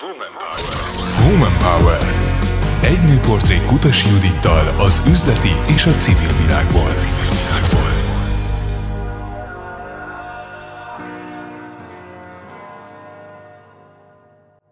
Woman Power. Woman Power. Egy nőportré Kutas Judittal az üzleti és a civil világból.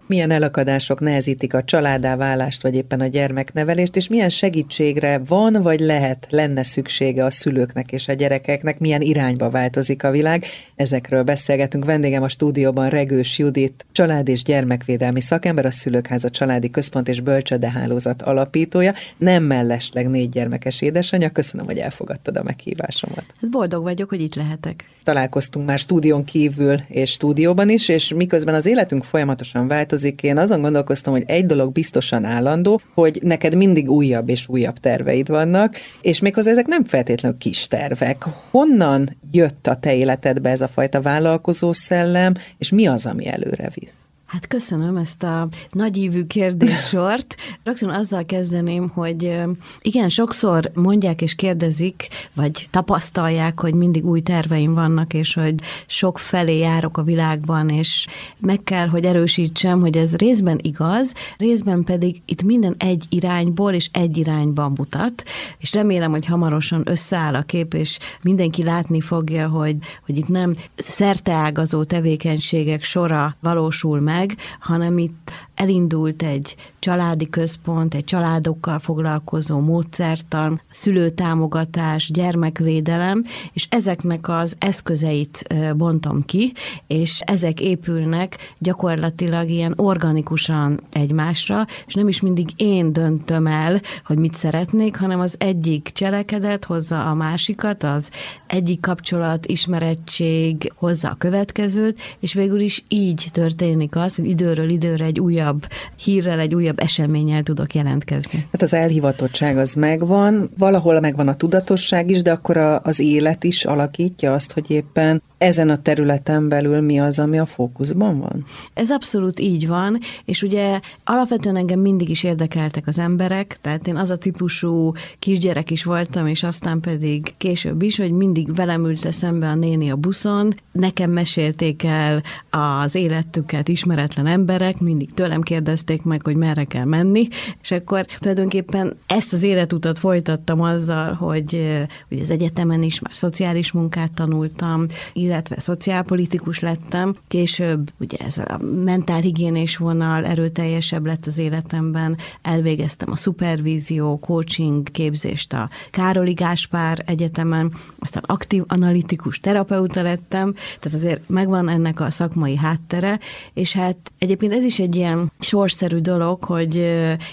Milyen elakadások nehezítik a családáválást, vagy éppen a gyermeknevelést, és milyen segítségre van, vagy lehet, lenne szüksége a szülőknek és a gyerekeknek, milyen irányba változik a világ. Ezekről beszélgetünk. Vendégem a stúdióban Regős Judit, család- és gyermekvédelmi szakember, a Szülőkháza Családi Központ és Bölcsödehálózat alapítója, nem mellesleg négy gyermekes édesanyja. Köszönöm, hogy elfogadtad a meghívásomat. Hát boldog vagyok, hogy itt lehetek. Találkoztunk már stúdión kívül és stúdióban is, és miközben az életünk folyamatosan változik, változik. Én azon gondolkoztam, hogy egy dolog biztosan állandó, hogy neked mindig újabb és újabb terveid vannak, és méghozzá ezek nem feltétlenül kis tervek. Honnan jött a te életedbe ez a fajta vállalkozó szellem, és mi az, ami előre visz? Hát köszönöm ezt a nagyívű kérdéssort. Rögtön azzal kezdeném, hogy igen, sokszor mondják és kérdezik, vagy tapasztalják, hogy mindig új terveim vannak, és hogy sok felé járok a világban, és meg kell, hogy erősítsem, hogy ez részben igaz, részben pedig itt minden egy irányból és egy irányban mutat, és remélem, hogy hamarosan összeáll a kép, és mindenki látni fogja, hogy, hogy itt nem szerteágazó tevékenységek sora valósul meg, meg, hanem itt elindult egy családi központ, egy családokkal foglalkozó módszertan, szülőtámogatás, gyermekvédelem, és ezeknek az eszközeit bontom ki, és ezek épülnek gyakorlatilag ilyen organikusan egymásra, és nem is mindig én döntöm el, hogy mit szeretnék, hanem az egyik cselekedet hozza a másikat, az egyik kapcsolat, ismerettség hozza a következőt, és végül is így történik az, hogy időről időre egy újabb hírrel, egy újabb eseménnyel tudok jelentkezni. Hát az elhivatottság az megvan, valahol megvan a tudatosság is, de akkor a, az élet is alakítja azt, hogy éppen ezen a területen belül mi az, ami a fókuszban van? Ez abszolút így van, és ugye alapvetően engem mindig is érdekeltek az emberek, tehát én az a típusú kisgyerek is voltam, és aztán pedig később is, hogy mindig velem ült szembe a néni a buszon, nekem mesélték el az életüket ismeretlen emberek, mindig tőlem kérdezték meg, hogy merre kell menni, és akkor tulajdonképpen ezt az életutat folytattam azzal, hogy, hogy az egyetemen is már szociális munkát tanultam, illetve szociálpolitikus lettem. Később ugye ez a mentálhigiénés vonal erőteljesebb lett az életemben. Elvégeztem a szupervízió, coaching képzést a Károli Gáspár Egyetemen, aztán aktív analitikus terapeuta lettem, tehát azért megvan ennek a szakmai háttere, és hát egyébként ez is egy ilyen sorsszerű dolog, hogy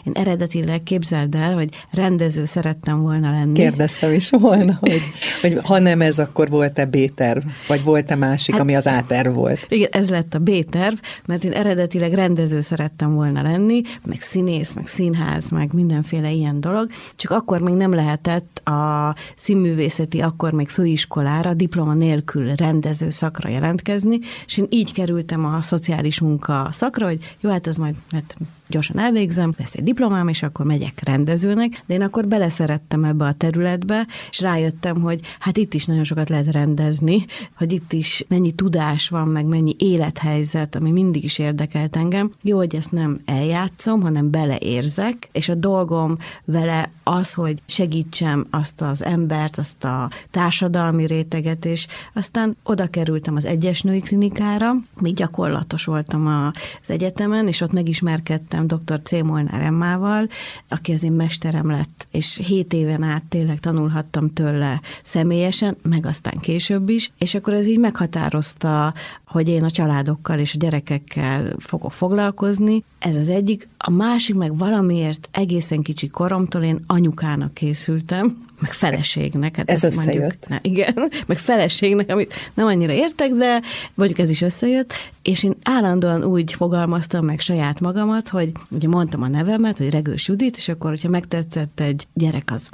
én eredetileg képzeld el, hogy rendező szerettem volna lenni. Kérdeztem is volna, hogy, hogy ha nem ez, akkor volt-e B-terv, vagy volt-e másik, hát, ami az A-terv volt? Igen, ez lett a B-terv, mert én eredetileg rendező szerettem volna lenni, meg színész, meg színház, meg mindenféle ilyen dolog, csak akkor még nem lehetett a színművészeti, akkor még főiskolára diploma nélkül rendező szakra jelentkezni, és én így kerültem a szociális munka szakra, hogy jó, hát ez majd hát gyorsan elvégzem, lesz egy diplomám, és akkor megyek rendezőnek, de én akkor beleszerettem ebbe a területbe, és rájöttem, hogy hát itt is nagyon sokat lehet rendezni, hogy itt is mennyi tudás van, meg mennyi élethelyzet, ami mindig is érdekelt engem. Jó, hogy ezt nem eljátszom, hanem beleérzek, és a dolgom vele az, hogy segítsem azt az embert, azt a társadalmi réteget, és aztán oda kerültem az egyes női klinikára, még gyakorlatos voltam az egyetemen, és ott megismerkedtem dr. C. Molnár Emmával, aki az én mesterem lett, és hét éven át tényleg tanulhattam tőle személyesen, meg aztán később is, és akkor ez így meghatározta, hogy én a családokkal és a gyerekekkel fogok foglalkozni. Ez az egyik. A másik meg valamiért egészen kicsi koromtól én anyukának készültem, meg feleségnek. Hát ez összejött. Mondjuk, na, igen, meg feleségnek, amit nem annyira értek, de mondjuk ez is összejött, és én állandóan úgy fogalmaztam meg saját magamat, hogy ugye mondtam a nevemet, hogy Regős Judit, és akkor, hogyha megtetszett egy gyerek az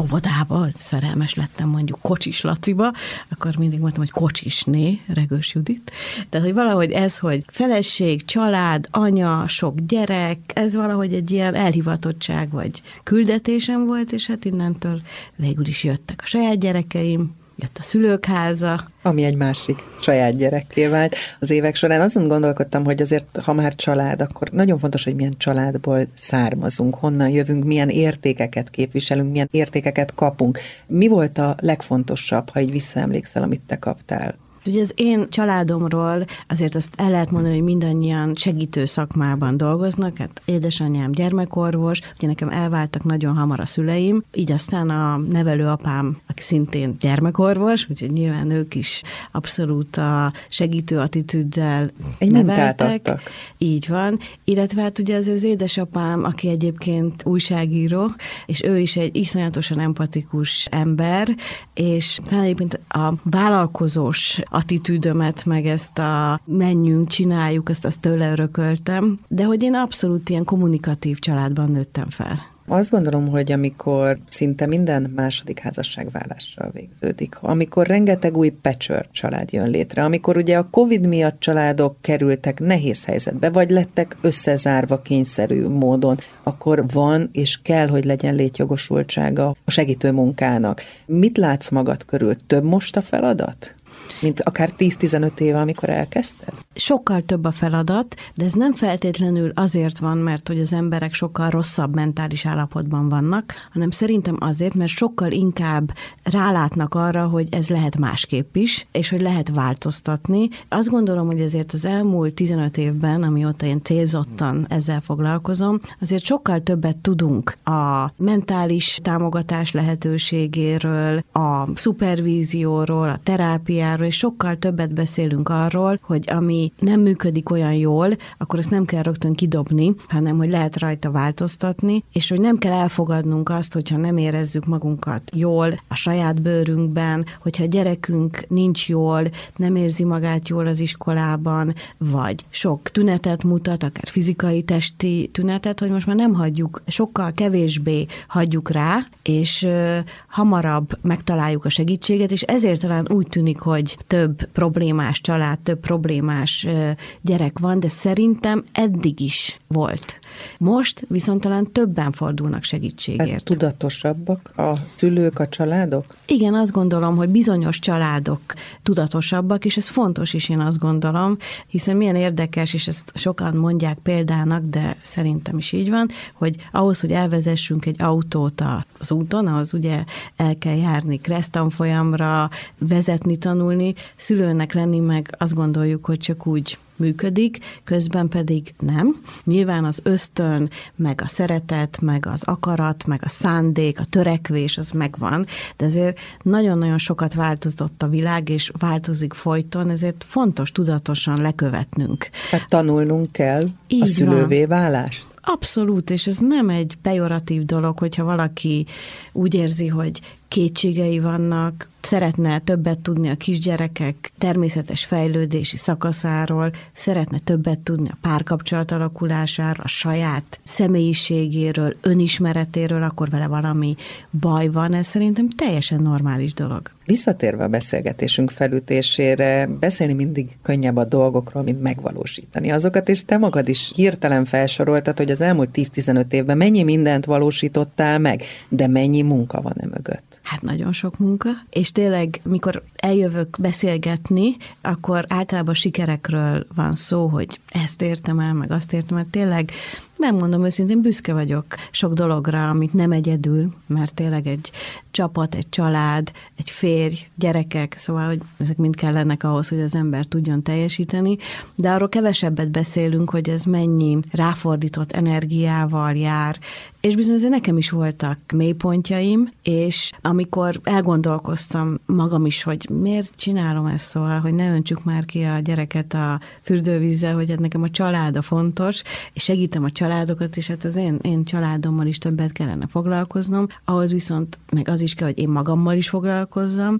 óvodába, szerelmes lettem mondjuk Kocsis Laciba, akkor mindig mondtam, hogy Kocsisné, Regős Judit. Tehát, hogy valahogy ez, hogy feleség, család, anya, sok gyerek, ez valahogy egy ilyen elhivatottság vagy küldetésem volt, és hát innentől végül is jöttek a saját gyerekeim, jött a szülőkháza. Ami egy másik saját gyerekké vált. Az évek során azon gondolkodtam, hogy azért, ha már család, akkor nagyon fontos, hogy milyen családból származunk, honnan jövünk, milyen értékeket képviselünk, milyen értékeket kapunk. Mi volt a legfontosabb, ha így visszaemlékszel, amit te kaptál? Ugye az én családomról azért azt el lehet mondani, hogy mindannyian segítő szakmában dolgoznak, hát édesanyám gyermekorvos, ugye nekem elváltak nagyon hamar a szüleim, így aztán a nevelőapám, aki szintén gyermekorvos, úgyhogy nyilván ők is abszolút a segítő attitűddel Egy neveltek. Így van, illetve hát ugye az az édesapám, aki egyébként újságíró, és ő is egy iszonyatosan empatikus ember, és talán egyébként a vállalkozós attitűdömet, meg ezt a menjünk, csináljuk, ezt azt tőle örököltem, de hogy én abszolút ilyen kommunikatív családban nőttem fel. Azt gondolom, hogy amikor szinte minden második házasságvállással végződik, amikor rengeteg új patchwork család jön létre, amikor ugye a Covid miatt családok kerültek nehéz helyzetbe, vagy lettek összezárva kényszerű módon, akkor van és kell, hogy legyen létjogosultsága a segítő munkának. Mit látsz magad körül? Több most a feladat? Mint akár 10-15 éve, amikor elkezdted? Sokkal több a feladat, de ez nem feltétlenül azért van, mert hogy az emberek sokkal rosszabb mentális állapotban vannak, hanem szerintem azért, mert sokkal inkább rálátnak arra, hogy ez lehet másképp is, és hogy lehet változtatni. Azt gondolom, hogy ezért az elmúlt 15 évben, amióta én célzottan ezzel foglalkozom, azért sokkal többet tudunk a mentális támogatás lehetőségéről, a szupervízióról, a terápiáról, és sokkal többet beszélünk arról, hogy ami nem működik olyan jól, akkor azt nem kell rögtön kidobni, hanem hogy lehet rajta változtatni, és hogy nem kell elfogadnunk azt, hogyha nem érezzük magunkat jól a saját bőrünkben, hogyha a gyerekünk nincs jól, nem érzi magát jól az iskolában, vagy sok tünetet mutat, akár fizikai, testi tünetet, hogy most már nem hagyjuk, sokkal kevésbé hagyjuk rá, és hamarabb megtaláljuk a segítséget, és ezért talán úgy tűnik, hogy több problémás család, több problémás gyerek van, de szerintem eddig is volt. Most viszont talán többen fordulnak segítségért. Hát tudatosabbak a szülők, a családok? Igen, azt gondolom, hogy bizonyos családok tudatosabbak, és ez fontos is, én azt gondolom, hiszen milyen érdekes, és ezt sokan mondják példának, de szerintem is így van, hogy ahhoz, hogy elvezessünk egy autót az úton, ahhoz ugye el kell járni kresztanfolyamra, vezetni, tanulni, szülőnek lenni meg azt gondoljuk, hogy csak úgy működik, közben pedig nem. Nyilván az ösztön, meg a szeretet, meg az akarat, meg a szándék, a törekvés, az megvan, de ezért nagyon-nagyon sokat változott a világ, és változik folyton, ezért fontos tudatosan lekövetnünk. Tehát tanulnunk kell Így a szülővé van. válást. Abszolút, és ez nem egy pejoratív dolog, hogyha valaki úgy érzi, hogy kétségei vannak, szeretne többet tudni a kisgyerekek természetes fejlődési szakaszáról, szeretne többet tudni a párkapcsolat alakulásáról, a saját személyiségéről, önismeretéről, akkor vele valami baj van, ez szerintem teljesen normális dolog. Visszatérve a beszélgetésünk felütésére, beszélni mindig könnyebb a dolgokról, mint megvalósítani azokat, és te magad is hirtelen felsoroltad, hogy az elmúlt 10-15 évben mennyi mindent valósítottál meg, de mennyi munka van e mögött? Hát nagyon sok munka, és tényleg, mikor eljövök beszélgetni, akkor általában sikerekről van szó, hogy ezt értem el, meg azt értem el. Tényleg Megmondom őszintén, büszke vagyok sok dologra, amit nem egyedül, mert tényleg egy csapat, egy család, egy férj, gyerekek, szóval, hogy ezek mind kellenek ahhoz, hogy az ember tudjon teljesíteni, de arról kevesebbet beszélünk, hogy ez mennyi ráfordított energiával jár, és bizony azért nekem is voltak mélypontjaim, és amikor elgondolkoztam magam is, hogy miért csinálom ezt, szóval, hogy ne öntsük már ki a gyereket a fürdővízzel, hogy hát nekem a család a fontos, és segítem a családokat, és hát az én, én családommal is többet kellene foglalkoznom, ahhoz viszont meg az is kell, hogy én magammal is foglalkozzam,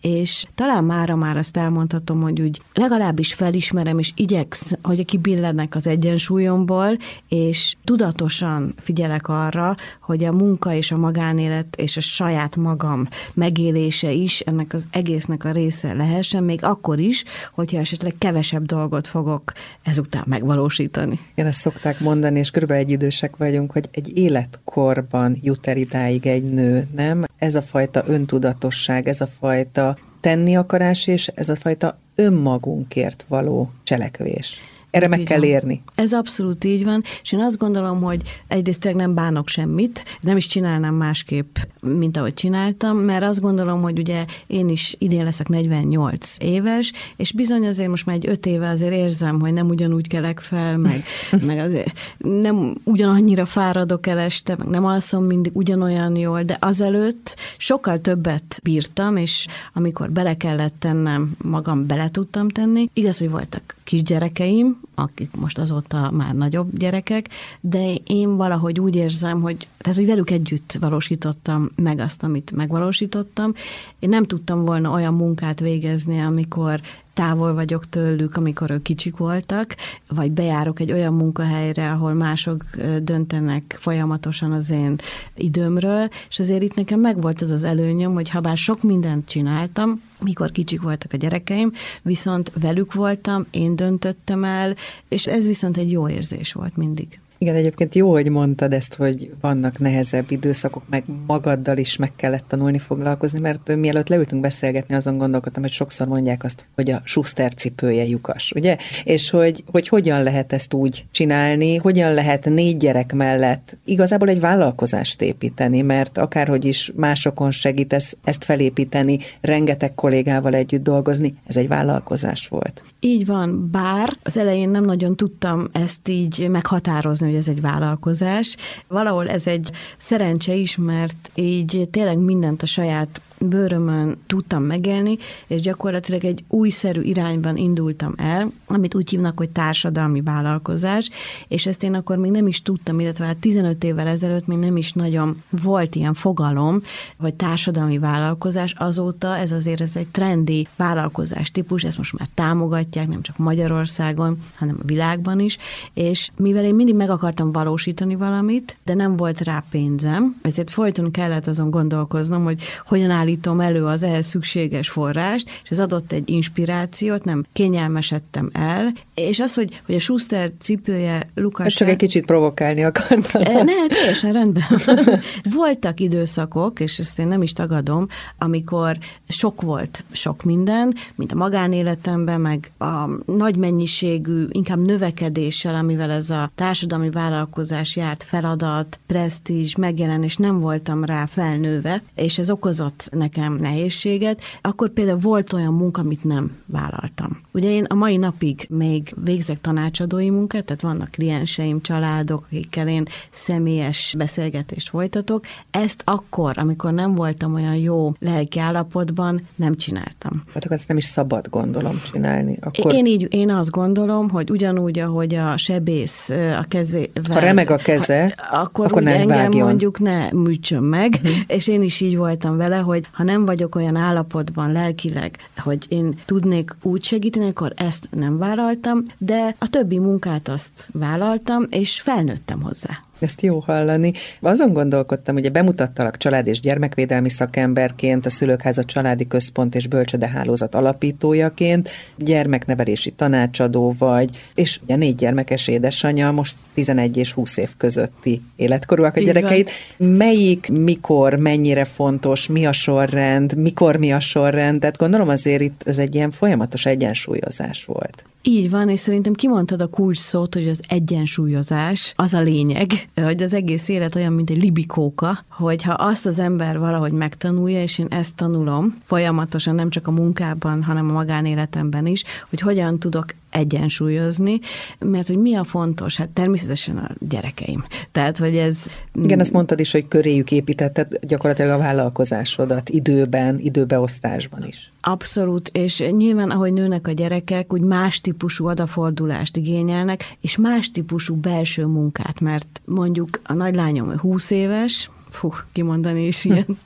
és talán mára már azt elmondhatom, hogy úgy legalábbis felismerem, és igyeksz, hogy kibillennek az egyensúlyomból, és tudatosan figyelek arra, hogy a munka és a magánélet és a saját magam megélése is ennek az egésznek a része lehessen, még akkor is, hogyha esetleg kevesebb dolgot fogok ezután megvalósítani. Én ezt szokták mondani, és és körülbelül egy idősek vagyunk, hogy egy életkorban jut el idáig egy nő, nem? Ez a fajta öntudatosság, ez a fajta tenni akarás, és ez a fajta önmagunkért való cselekvés. Erre meg kell érni. Ez abszolút így van, és én azt gondolom, hogy egyrészt nem bánok semmit, nem is csinálnám másképp, mint ahogy csináltam, mert azt gondolom, hogy ugye én is idén leszek 48 éves, és bizony azért most már egy 5 éve azért érzem, hogy nem ugyanúgy kelek fel, meg, meg azért nem ugyanannyira fáradok el este, meg nem alszom mindig ugyanolyan jól, de azelőtt sokkal többet bírtam, és amikor bele kellett tennem, magam bele tudtam tenni. Igaz, hogy voltak kisgyerekeim, akik most azóta már nagyobb gyerekek, de én valahogy úgy érzem, hogy, tehát, hogy velük együtt valósítottam meg azt, amit megvalósítottam. Én nem tudtam volna olyan munkát végezni, amikor távol vagyok tőlük, amikor ők kicsik voltak, vagy bejárok egy olyan munkahelyre, ahol mások döntenek folyamatosan az én időmről, és azért itt nekem megvolt az az előnyöm, hogy ha bár sok mindent csináltam, mikor kicsik voltak a gyerekeim, viszont velük voltam, én döntöttem el, és ez viszont egy jó érzés volt mindig. Igen, egyébként jó, hogy mondtad ezt, hogy vannak nehezebb időszakok, meg magaddal is meg kellett tanulni foglalkozni, mert mielőtt leültünk beszélgetni, azon gondolkodtam, hogy sokszor mondják azt, hogy a Schuster cipője lyukas, ugye? És hogy, hogy hogyan lehet ezt úgy csinálni, hogyan lehet négy gyerek mellett igazából egy vállalkozást építeni, mert akárhogy is másokon segítesz ezt felépíteni, rengeteg kollégával együtt dolgozni, ez egy vállalkozás volt. Így van, bár az elején nem nagyon tudtam ezt így meghatározni, hogy ez egy vállalkozás. Valahol ez egy szerencse is, mert így tényleg mindent a saját bőrömön tudtam megélni, és gyakorlatilag egy újszerű irányban indultam el, amit úgy hívnak, hogy társadalmi vállalkozás, és ezt én akkor még nem is tudtam, illetve hát 15 évvel ezelőtt még nem is nagyon volt ilyen fogalom, vagy társadalmi vállalkozás, azóta ez azért ez egy trendi vállalkozás típus, ezt most már támogatják, nem csak Magyarországon, hanem a világban is, és mivel én mindig meg akartam valósítani valamit, de nem volt rá pénzem, ezért folyton kellett azon gondolkoznom, hogy hogyan áll állítom elő az ehhez szükséges forrást, és ez adott egy inspirációt, nem kényelmesedtem el, és az, hogy, hogy a Schuster cipője Lukas... Hát csak egy kicsit provokálni akartam. E, ne, teljesen rendben. Voltak időszakok, és ezt én nem is tagadom, amikor sok volt sok minden, mint a magánéletemben, meg a nagy mennyiségű, inkább növekedéssel, amivel ez a társadalmi vállalkozás járt, feladat, presztízs, megjelenés, nem voltam rá felnőve, és ez okozott nekem nehézséget, akkor például volt olyan munka, amit nem vállaltam. Ugye én a mai napig még végzek tanácsadói munkát, tehát vannak klienseim, családok, akikkel én személyes beszélgetést folytatok. Ezt akkor, amikor nem voltam olyan jó lelki állapotban, nem csináltam. Hát akkor ezt nem is szabad, gondolom, csinálni. Akkor... Én így, én azt gondolom, hogy ugyanúgy, ahogy a sebész a kezével... Ha remeg a keze, ha, akkor, akkor nem engem vágjon. mondjuk ne műtsön meg, uh-huh. és én is így voltam vele, hogy ha nem vagyok olyan állapotban lelkileg, hogy én tudnék úgy segíteni, akkor ezt nem vállaltam, de a többi munkát azt vállaltam, és felnőttem hozzá. Ezt jó hallani. Azon gondolkodtam, ugye bemutattalak család és gyermekvédelmi szakemberként, a Szülőkháza Családi Központ és Bölcsödehálózat alapítójaként, gyermeknevelési tanácsadó vagy, és ugye négy gyermekes édesanyja, most 11 és 20 év közötti életkorúak a gyerekeit. Melyik, mikor, mennyire fontos, mi a sorrend, mikor mi a sorrend, tehát gondolom azért itt ez egy ilyen folyamatos egyensúlyozás volt. Így van, és szerintem kimondtad a kulcs szót, hogy az egyensúlyozás az a lényeg, hogy az egész élet olyan, mint egy libikóka, hogyha azt az ember valahogy megtanulja, és én ezt tanulom folyamatosan, nem csak a munkában, hanem a magánéletemben is, hogy hogyan tudok egyensúlyozni, mert hogy mi a fontos? Hát természetesen a gyerekeim. Tehát, hogy ez... Igen, azt mondtad is, hogy köréjük építetted gyakorlatilag a vállalkozásodat időben, időbeosztásban is. Abszolút, és nyilván, ahogy nőnek a gyerekek, úgy más típusú adafordulást igényelnek, és más típusú belső munkát, mert mondjuk a nagylányom 20 éves, fú, kimondani is ilyen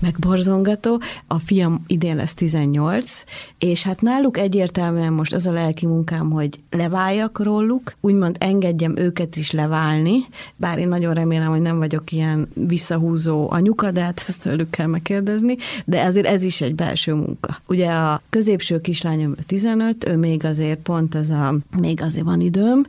megborzongató. A fiam idén lesz 18, és hát náluk egyértelműen most az a lelki munkám, hogy leváljak róluk, úgymond engedjem őket is leválni, bár én nagyon remélem, hogy nem vagyok ilyen visszahúzó anyuka, de hát ezt tőlük kell megkérdezni, de azért ez is egy belső munka. Ugye a középső kislányom 15, ő még azért pont ez a, még azért van időm,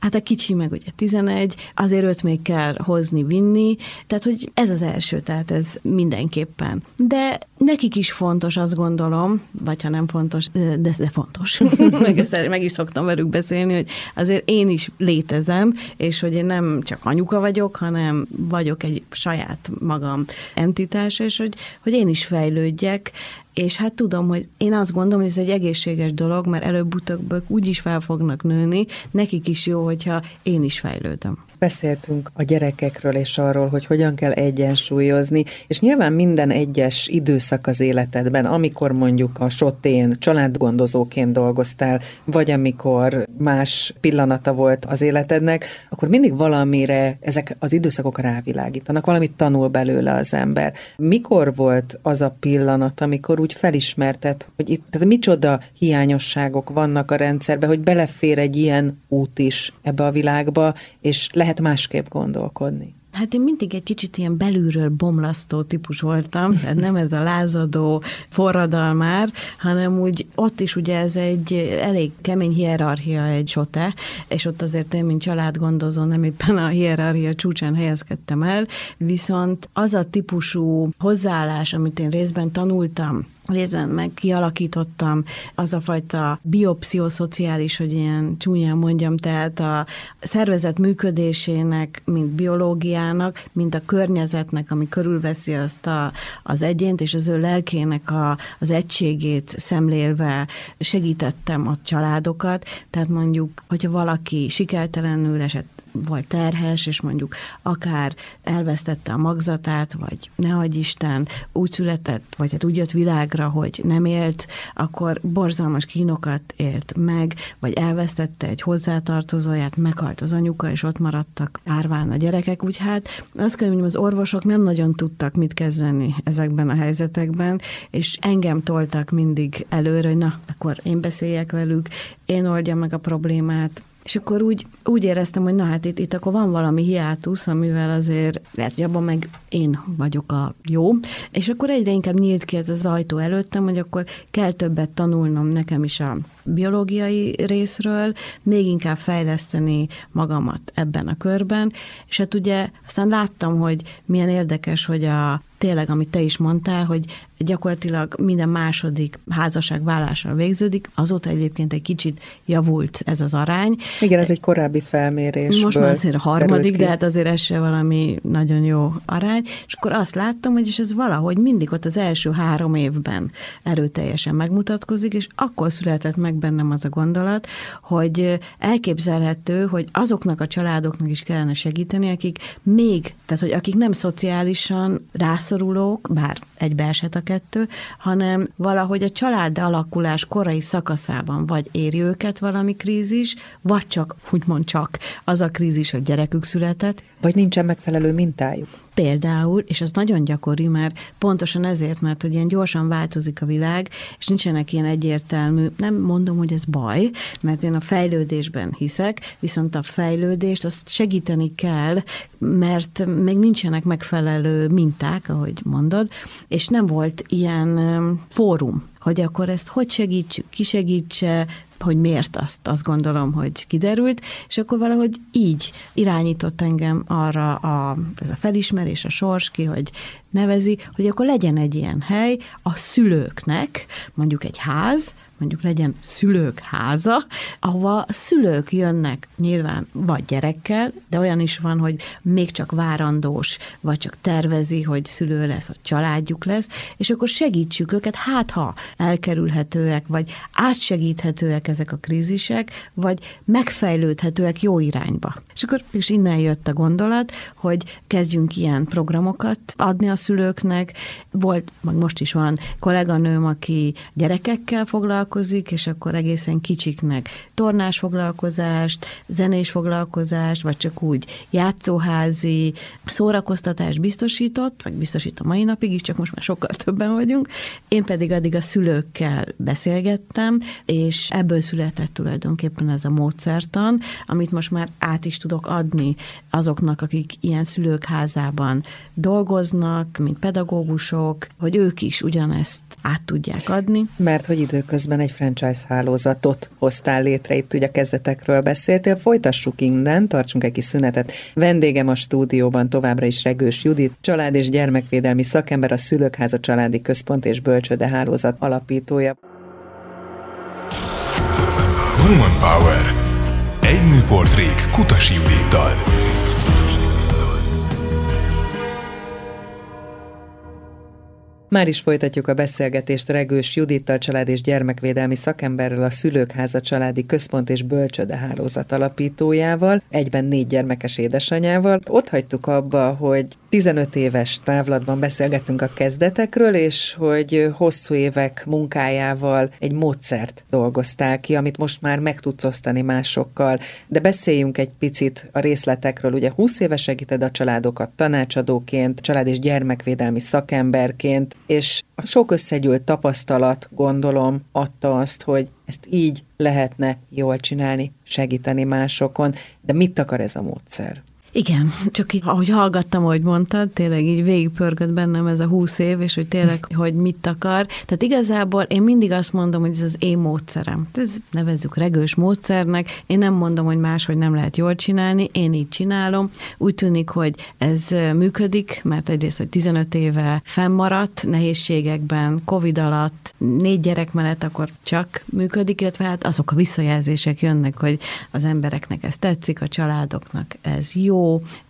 Hát a kicsi meg ugye 11, azért őt még kell hozni, vinni, tehát hogy ez az első, tehát ez mindenképpen. De nekik is fontos, azt gondolom, vagy ha nem fontos, de, de fontos. meg, ezt, meg is szoktam velük beszélni, hogy azért én is létezem, és hogy én nem csak anyuka vagyok, hanem vagyok egy saját magam entitás, és hogy, hogy én is fejlődjek, és hát tudom, hogy én azt gondolom, hogy ez egy egészséges dolog, mert előbb-utóbb úgy is fel fognak nőni, nekik is jó, hogyha én is fejlődöm. Beszéltünk a gyerekekről és arról, hogy hogyan kell egyensúlyozni, és nyilván minden egyes időszak az életedben, amikor mondjuk a sotén családgondozóként dolgoztál, vagy amikor más pillanata volt az életednek, akkor mindig valamire ezek az időszakok rávilágítanak, valamit tanul belőle az ember. Mikor volt az a pillanat, amikor úgy felismerted, hogy itt tehát micsoda hiányosságok vannak a rendszerben, hogy belefér egy ilyen út is ebbe a világba, és lehet másképp gondolkodni? Hát én mindig egy kicsit ilyen belülről bomlasztó típus voltam, tehát nem ez a lázadó forradalmár, hanem úgy ott is ugye ez egy elég kemény hierarchia egy sote, és ott azért én, mint családgondozó nem éppen a hierarchia csúcsán helyezkedtem el, viszont az a típusú hozzáállás, amit én részben tanultam, részben meg kialakítottam az a fajta biopszichoszociális, hogy ilyen csúnyán mondjam, tehát a szervezet működésének, mint biológiának, mint a környezetnek, ami körülveszi azt a, az egyént, és az ő lelkének a, az egységét szemlélve segítettem a családokat, tehát mondjuk, hogyha valaki sikertelenül esett volt terhes, és mondjuk akár elvesztette a magzatát, vagy ne adj Isten, úgy született, vagy hát úgy jött világra, hogy nem élt, akkor borzalmas kínokat élt meg, vagy elvesztette egy hozzátartozóját, meghalt az anyuka, és ott maradtak árván a gyerekek, úgy hát azt kell mondjam, az orvosok nem nagyon tudtak mit kezdeni ezekben a helyzetekben, és engem toltak mindig előre, hogy na, akkor én beszéljek velük, én oldjam meg a problémát, és akkor úgy, úgy éreztem, hogy na hát itt, itt akkor van valami hiátusz, amivel azért lehet, hogy abban meg én vagyok a jó. És akkor egyre inkább nyílt ki ez az ajtó előttem, hogy akkor kell többet tanulnom nekem is a biológiai részről, még inkább fejleszteni magamat ebben a körben, és hát ugye aztán láttam, hogy milyen érdekes, hogy a tényleg, amit te is mondtál, hogy gyakorlatilag minden második házasság vállással végződik, azóta egyébként egy kicsit javult ez az arány. Igen, ez egy korábbi felmérés. Most már azért a harmadik, de hát azért ez se valami nagyon jó arány. És akkor azt láttam, hogy és ez valahogy mindig ott az első három évben erőteljesen megmutatkozik, és akkor született meg bennem az a gondolat, hogy elképzelhető, hogy azoknak a családoknak is kellene segíteni, akik még, tehát hogy akik nem szociálisan rászorulók, bár egybeesett a kettő, hanem valahogy a család alakulás korai szakaszában vagy éri őket valami krízis, vagy csak, úgymond csak az a krízis, hogy gyerekük született. Vagy nincsen megfelelő mintájuk. Például, és ez nagyon gyakori, mert pontosan ezért, mert hogy ilyen gyorsan változik a világ, és nincsenek ilyen egyértelmű, nem mondom, hogy ez baj, mert én a fejlődésben hiszek, viszont a fejlődést azt segíteni kell, mert még nincsenek megfelelő minták, ahogy mondod, és nem volt ilyen fórum, hogy akkor ezt hogy segítsük, ki segítse, hogy miért, azt, azt gondolom, hogy kiderült, és akkor valahogy így irányított engem arra a, ez a felismerés, a sors ki, hogy nevezi, hogy akkor legyen egy ilyen hely a szülőknek, mondjuk egy ház, mondjuk legyen szülők háza, ahova szülők jönnek nyilván vagy gyerekkel, de olyan is van, hogy még csak várandós, vagy csak tervezi, hogy szülő lesz, vagy családjuk lesz, és akkor segítsük őket, hát ha elkerülhetőek, vagy átsegíthetőek ezek a krízisek, vagy megfejlődhetőek jó irányba. És akkor és innen jött a gondolat, hogy kezdjünk ilyen programokat adni a szülőknek. Volt, meg most is van kolléganőm, aki gyerekekkel foglalkozik, foglalkozik, és akkor egészen kicsiknek tornás foglalkozást, zenés foglalkozást, vagy csak úgy játszóházi szórakoztatást biztosított, vagy biztosít a mai napig is, csak most már sokkal többen vagyunk. Én pedig addig a szülőkkel beszélgettem, és ebből született tulajdonképpen ez a módszertan, amit most már át is tudok adni azoknak, akik ilyen szülők házában dolgoznak, mint pedagógusok, hogy ők is ugyanezt át tudják adni. Mert hogy időközben aztán egy franchise hálózatot hoztál létre, itt ugye a kezdetekről beszéltél, folytassuk innen, tartsunk egy kis szünetet. Vendégem a stúdióban továbbra is Regős Judit, család és gyermekvédelmi szakember, a Szülőkháza Családi Központ és Bölcsöde Hálózat alapítója. Woman Power. Egy nőportrék Kutasi Judittal. Már is folytatjuk a beszélgetést Regős Judittal, család és gyermekvédelmi szakemberrel, a Szülőkháza Családi Központ és Bölcsöde Hálózat alapítójával, egyben négy gyermekes édesanyával. Ott hagytuk abba, hogy 15 éves távlatban beszélgettünk a kezdetekről, és hogy hosszú évek munkájával egy módszert dolgoztál ki, amit most már meg tudsz osztani másokkal. De beszéljünk egy picit a részletekről. Ugye 20 éve segíted a családokat tanácsadóként, család és gyermekvédelmi szakemberként, és a sok összegyűlt tapasztalat, gondolom, adta azt, hogy ezt így lehetne jól csinálni, segíteni másokon. De mit akar ez a módszer? Igen, csak így, ahogy hallgattam, ahogy mondtad, tényleg így végigpörgött bennem ez a húsz év, és hogy tényleg, hogy mit akar. Tehát igazából én mindig azt mondom, hogy ez az én módszerem. Ez nevezzük regős módszernek. Én nem mondom, hogy máshogy nem lehet jól csinálni, én így csinálom. Úgy tűnik, hogy ez működik, mert egyrészt, hogy 15 éve fennmaradt nehézségekben, Covid alatt, négy gyerek mellett akkor csak működik, illetve hát azok a visszajelzések jönnek, hogy az embereknek ez tetszik, a családoknak ez jó,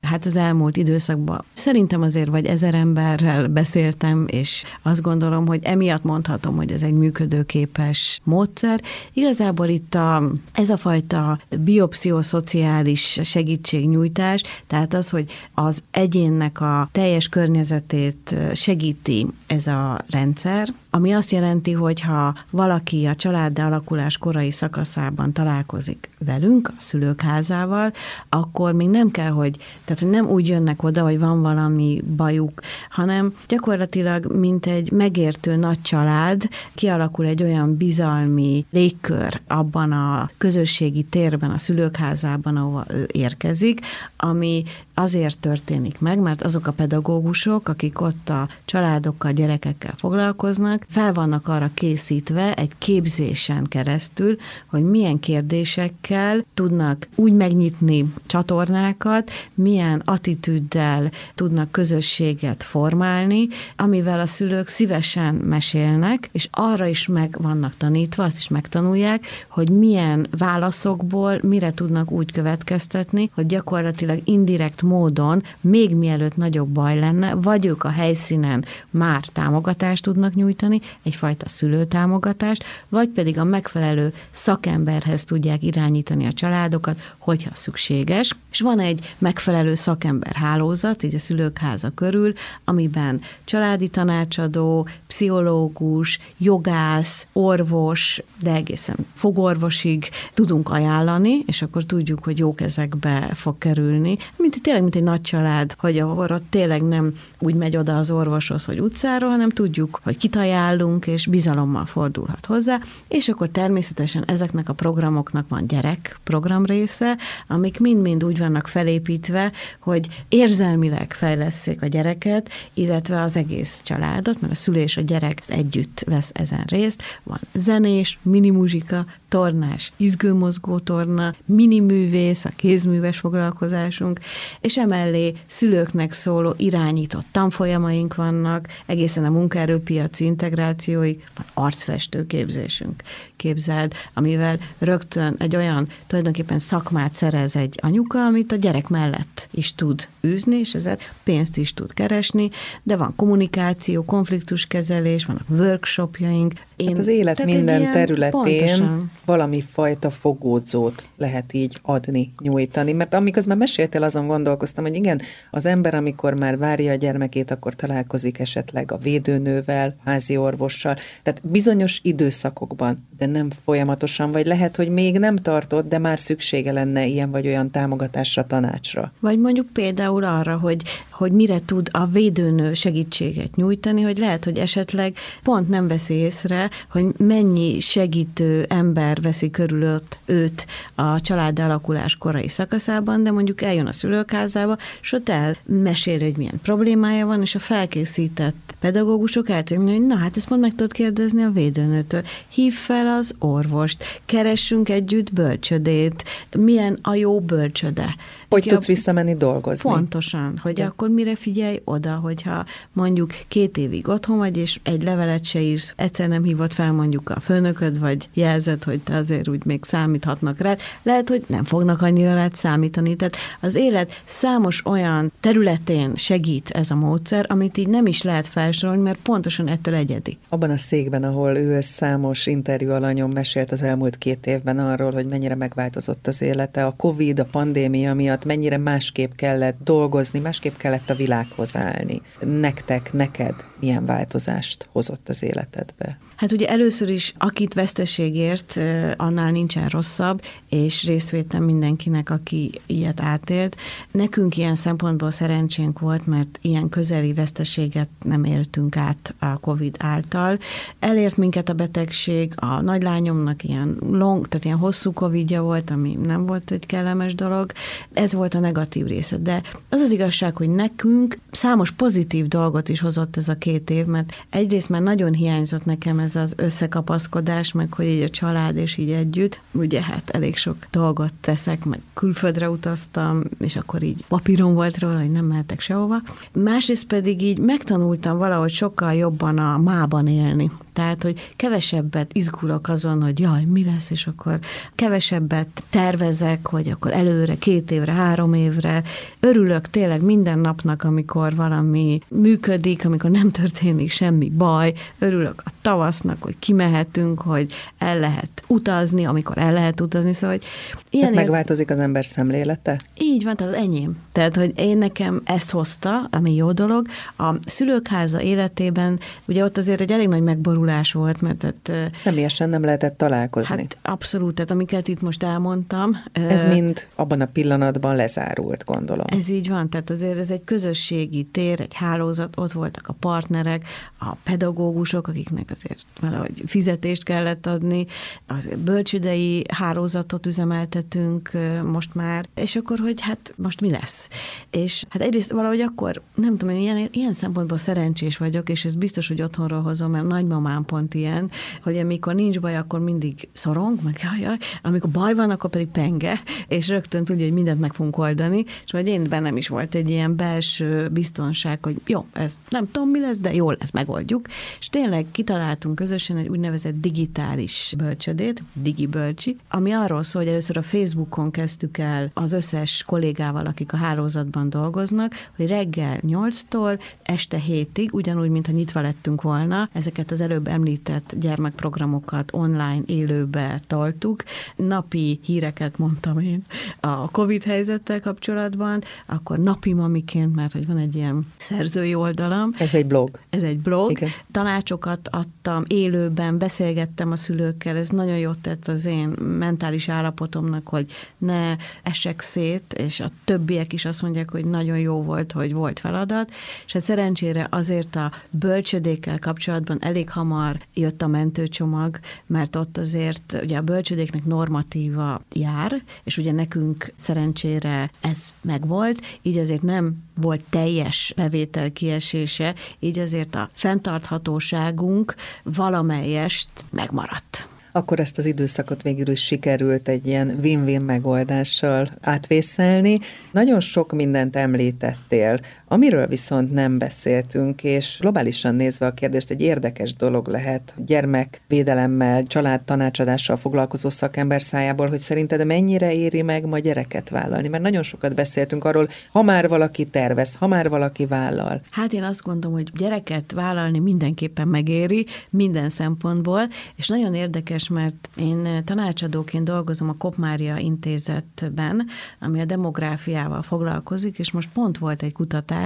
hát az elmúlt időszakban szerintem azért vagy ezer emberrel beszéltem, és azt gondolom, hogy emiatt mondhatom, hogy ez egy működőképes módszer. Igazából itt a, ez a fajta biopszichoszociális segítségnyújtás, tehát az, hogy az egyénnek a teljes környezetét segíti ez a rendszer, ami azt jelenti, hogy ha valaki a család alakulás korai szakaszában találkozik velünk, a szülők házával, akkor még nem kell, hogy, tehát nem úgy jönnek oda, hogy van valami bajuk, hanem gyakorlatilag, mint egy megértő nagy család, kialakul egy olyan bizalmi légkör abban a közösségi térben, a szülők házában, ahova ő érkezik, ami azért történik meg, mert azok a pedagógusok, akik ott a családokkal, gyerekekkel foglalkoznak, fel vannak arra készítve egy képzésen keresztül, hogy milyen kérdésekkel tudnak úgy megnyitni csatornákat, milyen attitűddel tudnak közösséget formálni, amivel a szülők szívesen mesélnek, és arra is meg vannak tanítva, azt is megtanulják, hogy milyen válaszokból mire tudnak úgy következtetni, hogy gyakorlatilag indirekt módon, még mielőtt nagyobb baj lenne, vagy ők a helyszínen már támogatást tudnak nyújtani, egyfajta szülőtámogatást, vagy pedig a megfelelő szakemberhez tudják irányítani a családokat, hogyha szükséges. És van egy megfelelő szakember hálózat, így a szülők háza körül, amiben családi tanácsadó, pszichológus, jogász, orvos, de egészen fogorvosig tudunk ajánlani, és akkor tudjuk, hogy jó kezekbe fog kerülni, mint tényleg, mint egy nagy család, hogy ahol ott tényleg nem úgy megy oda az orvoshoz, hogy utcáról, hanem tudjuk, hogy kit ajánlunk, és bizalommal fordulhat hozzá, és akkor természetesen ezeknek a programoknak van gyerek program része, amik mind-mind úgy vannak felépítve, hogy érzelmileg fejleszék a gyereket, illetve az egész családot, mert a szülés a gyerek együtt vesz ezen részt. Van zenés, minimuzsika, tornás, izgőmozgó torna, miniművész, a kézműves foglalkozásunk, és emellé szülőknek szóló irányított tanfolyamaink vannak, egészen a munkaerőpiaci integrációig van arcfestő képzésünk, képzeld, amivel rögtön egy olyan tulajdonképpen szakmát szerez egy anyuka, amit a gyerek mellett is tud űzni, és ezért pénzt is tud keresni, de van kommunikáció, konfliktuskezelés, vannak workshopjaink. Én, hát az élet minden területén pontosan. valami fajta fogódzót lehet így adni, nyújtani, mert amikor már meséltél, azon gondolkoztam, hogy igen, az ember, amikor már várja a gyermekét, akkor találkozik esetleg a védőnővel, házi orvossal, tehát bizonyos időszakokban, de nem folyamatosan, vagy lehet, hogy még nem tartott, de már szüksége lenne ilyen vagy olyan támogatásra, tanácsra. Vagy mondjuk például arra, hogy, hogy mire tud a védőnő segítséget nyújtani, hogy lehet, hogy esetleg pont nem veszi észre, hogy mennyi segítő ember veszi körül őt a család alakulás korai szakaszában, de mondjuk eljön a szülőkázába, és ott elmesél, hogy milyen problémája van, és a felkészített pedagógusok el tudják hogy na hát ezt majd meg tudod kérdezni a védőnőtől. Hív fel az orvost, keressünk együtt bölcsödét, milyen a jó bölcsöde. Hogy tudsz a... visszamenni dolgozni. Pontosan, hogy Igen. akkor mire figyelj oda, hogyha mondjuk két évig otthon vagy, és egy levelet se írsz, egyszer nem hívott fel mondjuk a főnököd, vagy jelzed, hogy te azért úgy még számíthatnak rá. Lehet, hogy nem fognak annyira rád számítani. Tehát az élet számos olyan területén segít ez a módszer, amit így nem is lehet felsorolni, mert pontosan ettől egyedi. Abban a székben, ahol ő számos interjú alanyom mesélt az elmúlt két évben arról, hogy mennyire megváltozott az élete, a Covid, a pandémia miatt mennyire másképp kellett dolgozni, másképp kellett a világhoz állni. Nektek, neked milyen változást hozott az életedbe? Hát ugye először is, akit veszteségért, annál nincsen rosszabb, és részvétem mindenkinek, aki ilyet átélt. Nekünk ilyen szempontból szerencsénk volt, mert ilyen közeli veszteséget nem éltünk át a COVID által. Elért minket a betegség, a nagylányomnak ilyen long, tehát ilyen hosszú covidja volt, ami nem volt egy kellemes dolog. Ez volt a negatív része, de az az igazság, hogy nekünk számos pozitív dolgot is hozott ez a két év, mert egyrészt már nagyon hiányzott nekem ez ez az összekapaszkodás, meg hogy így a család és így együtt. Ugye hát elég sok dolgot teszek, meg külföldre utaztam, és akkor így papíron volt róla, hogy nem mehetek sehova. Másrészt pedig így megtanultam valahogy sokkal jobban a mában élni. Tehát, hogy kevesebbet izgulok azon, hogy jaj, mi lesz, és akkor kevesebbet tervezek, hogy akkor előre, két évre, három évre. Örülök tényleg minden napnak, amikor valami működik, amikor nem történik semmi baj. Örülök a tavasznak, hogy kimehetünk, hogy el lehet utazni, amikor el lehet utazni. Szóval, hogy ilyen hát megváltozik az ember szemlélete? Így van, tehát enyém. Tehát, hogy én nekem ezt hozta, ami jó dolog. A szülőkháza életében, ugye ott azért egy elég nagy megborulás volt, mert tehát... Személyesen nem lehetett találkozni. Hát abszolút, tehát amiket itt most elmondtam. Ez mind abban a pillanatban lezárult, gondolom. Ez így van, tehát azért ez egy közösségi tér, egy hálózat, ott voltak a partnerek, a pedagógusok, akiknek azért valahogy fizetést kellett adni, az bölcsődei hálózatot üzemeltetünk most már, és akkor, hogy hát most mi lesz? És hát egyrészt valahogy akkor, nem tudom, én ilyen, ilyen szempontból szerencsés vagyok, és ez biztos, hogy otthonról hozom, mert nagymamám pont ilyen, hogy amikor nincs baj, akkor mindig szorong, meg jaj, jaj, amikor baj van, akkor pedig penge, és rögtön tudja, hogy mindent meg fogunk oldani, és vagy én bennem is volt egy ilyen belső biztonság, hogy jó, ez nem tudom mi lesz, de jó lesz, megoldjuk. És tényleg kitaláltunk közösen egy úgynevezett digitális bölcsödét, digi bölcsi, ami arról szól, hogy először a Facebookon kezdtük el az összes kollégával, akik a hálózatban dolgoznak, hogy reggel 8-tól este 7-ig, ugyanúgy, mintha nyitva lettünk volna, ezeket az előbb említett gyermekprogramokat online élőbe toltuk. Napi híreket mondtam én a COVID helyzettel kapcsolatban, akkor napi mamiként, mert hogy van egy ilyen szerzői oldalam. Ez egy blog. Ez egy blog. Igen. Tanácsokat adtam élőben, beszélgettem a szülőkkel, ez nagyon jót tett az én mentális állapotomnak, hogy ne esek szét, és a többiek is azt mondják, hogy nagyon jó volt, hogy volt feladat, és hát szerencsére azért a bölcsödékkel kapcsolatban elég hamar jött a mentőcsomag, mert ott azért ugye a bölcsödéknek normatíva jár, és ugye nekünk szerencsére ez megvolt, így azért nem volt teljes bevétel kiesése, így azért a fenntarthatóságunk valamelyest megmaradt akkor ezt az időszakot végül is sikerült egy ilyen win-win megoldással átvészelni. Nagyon sok mindent említettél, amiről viszont nem beszéltünk, és globálisan nézve a kérdést egy érdekes dolog lehet gyermekvédelemmel, családtanácsadással foglalkozó szakember szájából, hogy szerinted mennyire éri meg ma gyereket vállalni? Mert nagyon sokat beszéltünk arról, ha már valaki tervez, ha már valaki vállal. Hát én azt gondolom, hogy gyereket vállalni mindenképpen megéri, minden szempontból, és nagyon érdekes mert én tanácsadóként dolgozom a Kopmária intézetben, ami a demográfiával foglalkozik, és most pont volt egy kutatás,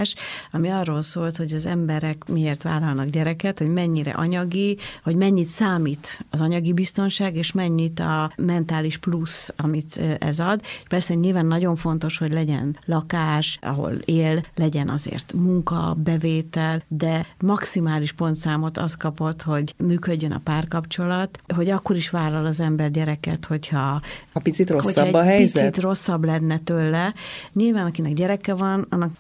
ami arról szólt, hogy az emberek miért vállalnak gyereket, hogy mennyire anyagi, hogy mennyit számít az anyagi biztonság, és mennyit a mentális plusz, amit ez ad. És persze nyilván nagyon fontos, hogy legyen lakás, ahol él, legyen azért munka, bevétel, de maximális pontszámot az kapott, hogy működjön a párkapcsolat, hogy akkor is vállal az ember gyereket, hogyha... Ha picit rosszabb a helyzet? picit rosszabb lenne tőle. Nyilván, akinek gyereke van, annak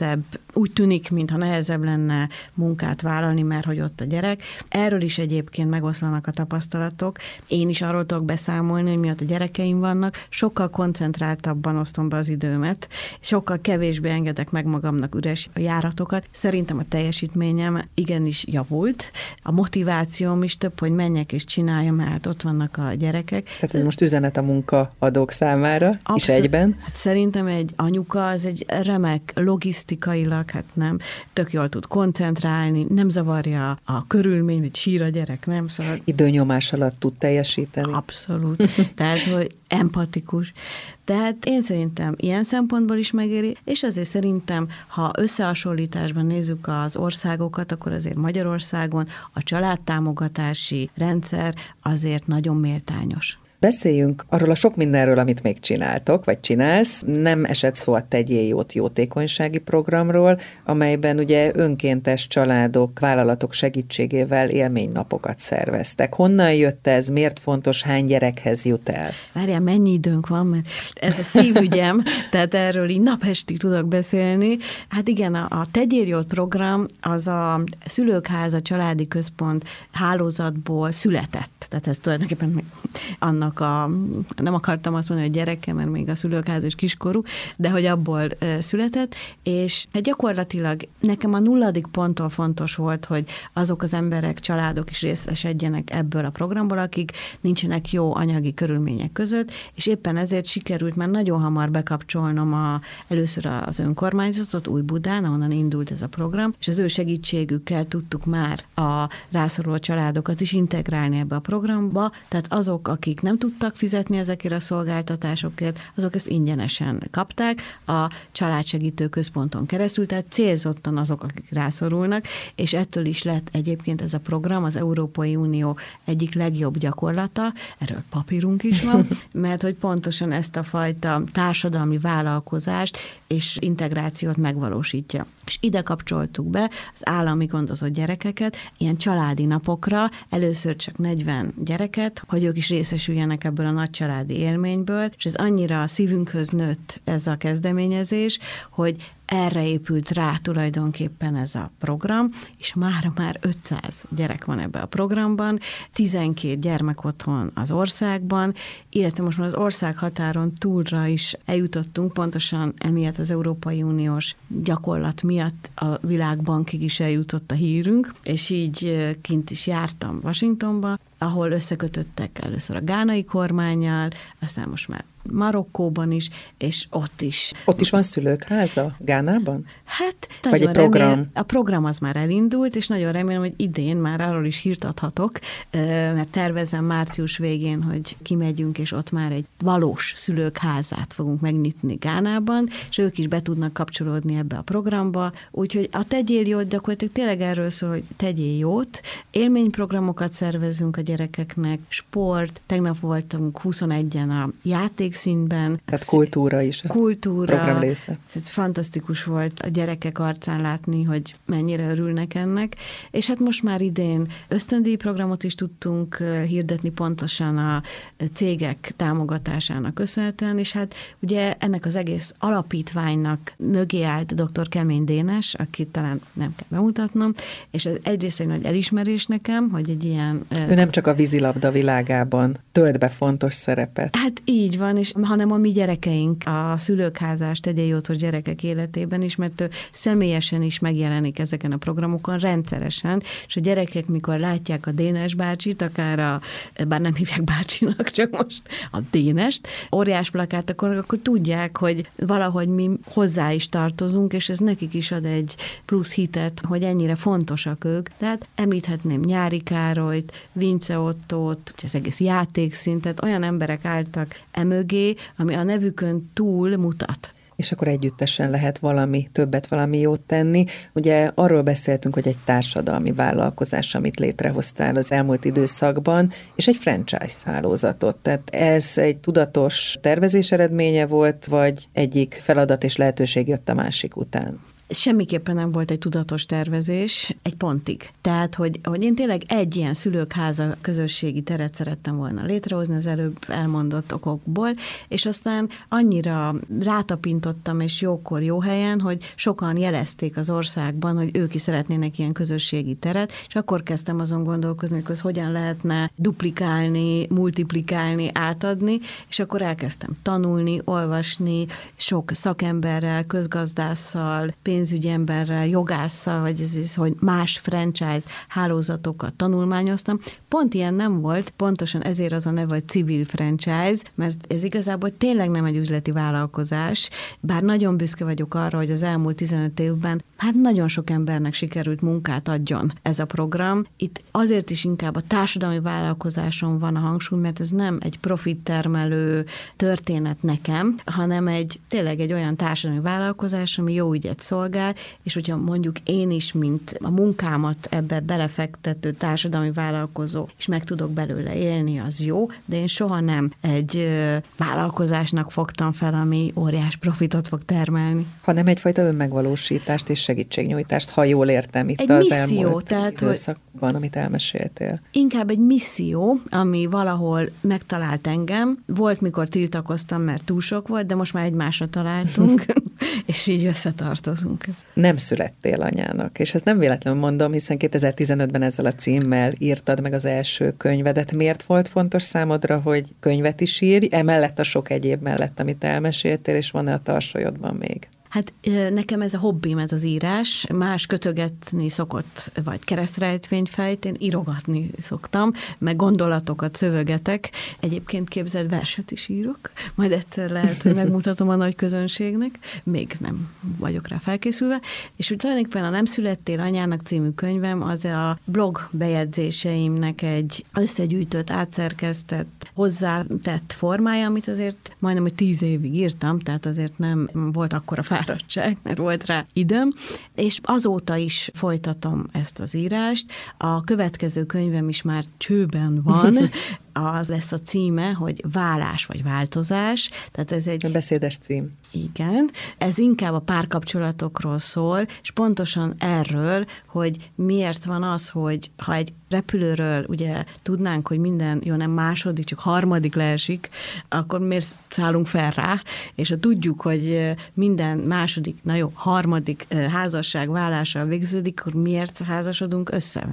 nehezebb, úgy tűnik, mintha nehezebb lenne munkát vállalni, mert hogy ott a gyerek. Erről is egyébként megoszlanak a tapasztalatok. Én is arról tudok beszámolni, hogy miatt a gyerekeim vannak, sokkal koncentráltabban osztom be az időmet, sokkal kevésbé engedek meg magamnak üres járatokat. Szerintem a teljesítményem igenis javult, a motivációm is több, hogy menjek és csináljam, mert ott vannak a gyerekek. Tehát ez most üzenet a munkaadók számára Abszolút. is egyben? Hát szerintem egy anyuka az egy remek logisztikailag, hát nem, tök jól tud koncentrálni, nem zavarja a körülmény, hogy sír a gyerek, nem? Szóval... Időnyomás alatt tud teljesíteni. Abszolút. Tehát, hogy empatikus. Tehát én szerintem ilyen szempontból is megéri, és azért szerintem, ha összehasonlításban nézzük az országokat, akkor azért Magyarországon a családtámogatási rendszer azért nagyon méltányos. Beszéljünk arról a sok mindenről, amit még csináltok, vagy csinálsz. Nem esett szó a Tegyél Jót jótékonysági programról, amelyben ugye önkéntes családok, vállalatok segítségével élménynapokat szerveztek. Honnan jött ez, miért fontos, hány gyerekhez jut el? Várjál, mennyi időnk van, mert ez a szívügyem, tehát erről így napestig tudok beszélni. Hát igen, a, a Tegyél Jót program az a Szülőkháza Családi Központ hálózatból született. Tehát ez tulajdonképpen annak annak a, nem akartam azt mondani, hogy gyereke, mert még a szülőkház és kiskorú, de hogy abból született, és hát gyakorlatilag nekem a nulladik ponttól fontos volt, hogy azok az emberek, családok is részesedjenek ebből a programból, akik nincsenek jó anyagi körülmények között, és éppen ezért sikerült már nagyon hamar bekapcsolnom a, először az önkormányzatot Új Budán, ahonnan indult ez a program, és az ő segítségükkel tudtuk már a rászoruló családokat is integrálni ebbe a programba, tehát azok, akik nem tudtak fizetni ezekért a szolgáltatásokért, azok ezt ingyenesen kapták. A családsegítő központon keresztül, tehát célzottan azok, akik rászorulnak, és ettől is lett egyébként ez a program az Európai Unió egyik legjobb gyakorlata, erről papírunk is van, mert hogy pontosan ezt a fajta társadalmi vállalkozást és integrációt megvalósítja. És ide kapcsoltuk be az állami gondozott gyerekeket, ilyen családi napokra, először csak 40 gyereket, hogy ők is részesüljenek élnek ebből a nagy családi élményből, és ez annyira a szívünkhöz nőtt ez a kezdeményezés, hogy erre épült rá tulajdonképpen ez a program, és már már 500 gyerek van ebbe a programban, 12 gyermek otthon az országban, illetve most már az ország határon túlra is eljutottunk, pontosan emiatt az Európai Uniós gyakorlat miatt a világbankig is eljutott a hírünk, és így kint is jártam Washingtonba, ahol összekötöttek először a gánai kormányjal, aztán most már Marokkóban is, és ott is. Ott is van szülők háza, Gánában? Hát, Vagy egy program? Remél, a program az már elindult, és nagyon remélem, hogy idén már arról is hírt adhatok, mert tervezem március végén, hogy kimegyünk, és ott már egy valós szülők házát fogunk megnyitni Gánában, és ők is be tudnak kapcsolódni ebbe a programba, úgyhogy a Tegyél jót gyakorlatilag tényleg erről szól, hogy tegyél jót, élményprogramokat szervezünk a gyerekeknek, sport, tegnap voltunk 21-en a játék színben. Tehát kultúra is. Kultúra. Program része. Fantasztikus volt a gyerekek arcán látni, hogy mennyire örülnek ennek. És hát most már idén ösztöndíj programot is tudtunk hirdetni pontosan a cégek támogatásának köszönhetően, és hát ugye ennek az egész alapítványnak mögé állt dr. Kemény Dénes, akit talán nem kell bemutatnom, és ez egyrészt egy nagy elismerés nekem, hogy egy ilyen... Ő nem csak a vízilabda világában tölt be fontos szerepet. Hát így van, és, hanem a mi gyerekeink, a szülőkházás, tegyél gyerekek életében is, mert ő személyesen is megjelenik ezeken a programokon rendszeresen, és a gyerekek, mikor látják a Dénes bácsit, akár a, bár nem hívják bácsinak, csak most a Dénest, óriás plakát, akkor, akkor tudják, hogy valahogy mi hozzá is tartozunk, és ez nekik is ad egy plusz hitet, hogy ennyire fontosak ők. Tehát említhetném Nyári Károlyt, Vince Ottót, az egész játékszintet, olyan emberek álltak emögé, mögé, ami a nevükön túl mutat és akkor együttesen lehet valami többet, valami jót tenni. Ugye arról beszéltünk, hogy egy társadalmi vállalkozás, amit létrehoztál az elmúlt időszakban, és egy franchise hálózatot. Tehát ez egy tudatos tervezés eredménye volt, vagy egyik feladat és lehetőség jött a másik után? Semmiképpen nem volt egy tudatos tervezés egy pontig. Tehát, hogy, hogy én tényleg egy ilyen szülők háza közösségi teret szerettem volna létrehozni az előbb elmondott okokból, és aztán annyira rátapintottam, és jókor, jó helyen, hogy sokan jelezték az országban, hogy ők is szeretnének ilyen közösségi teret, és akkor kezdtem azon gondolkozni, hogy az hogyan lehetne duplikálni, multiplikálni, átadni, és akkor elkezdtem tanulni, olvasni, sok szakemberrel, közgazdásszal, pénzügyi emberrel, jogásszal, vagy ez is, hogy más franchise hálózatokat tanulmányoztam. Pont ilyen nem volt, pontosan ezért az a neve, hogy civil franchise, mert ez igazából tényleg nem egy üzleti vállalkozás, bár nagyon büszke vagyok arra, hogy az elmúlt 15 évben hát nagyon sok embernek sikerült munkát adjon ez a program. Itt azért is inkább a társadalmi vállalkozáson van a hangsúly, mert ez nem egy profit termelő történet nekem, hanem egy tényleg egy olyan társadalmi vállalkozás, ami jó ügyet szolgál, és hogyha mondjuk én is, mint a munkámat ebbe belefektető társadalmi vállalkozó, és meg tudok belőle élni, az jó, de én soha nem egy vállalkozásnak fogtam fel, ami óriás profitot fog termelni. Hanem egyfajta önmegvalósítást és segítségnyújtást, ha jól értem itt egy az misszió, elmúlt tehát, időszakban, amit elmeséltél. Inkább egy misszió, ami valahol megtalált engem. Volt, mikor tiltakoztam, mert túl sok volt, de most már egymásra találtunk, és így összetartozunk. Nem születtél anyának, és ezt nem véletlenül mondom, hiszen 2015-ben ezzel a címmel írtad meg az első könyvedet. Miért volt fontos számodra, hogy könyvet is írj, emellett a sok egyéb mellett, amit elmeséltél, és van-e a tarsolyodban még? Hát nekem ez a hobbim, ez az írás. Más kötögetni szokott, vagy keresztrejtvényfejt, én írogatni szoktam, meg gondolatokat szövögetek. Egyébként képzeld, verset is írok, majd egyszer lehet, hogy megmutatom a nagy közönségnek, még nem vagyok rá felkészülve. És úgy tulajdonképpen a Nem születtél anyának című könyvem az a blog bejegyzéseimnek egy összegyűjtött, átszerkesztett, hozzátett formája, amit azért majdnem, hogy tíz évig írtam, tehát azért nem volt akkor a fáradtság, mert volt rá időm, és azóta is folytatom ezt az írást. A következő könyvem is már csőben van, az lesz a címe, hogy vállás vagy változás. Tehát ez egy... A beszédes cím. Igen. Ez inkább a párkapcsolatokról szól, és pontosan erről, hogy miért van az, hogy ha egy repülőről ugye tudnánk, hogy minden, jó nem második, csak harmadik leesik, akkor miért szállunk fel rá, és ha tudjuk, hogy minden második, na jó, harmadik házasság vállással végződik, akkor miért házasodunk össze?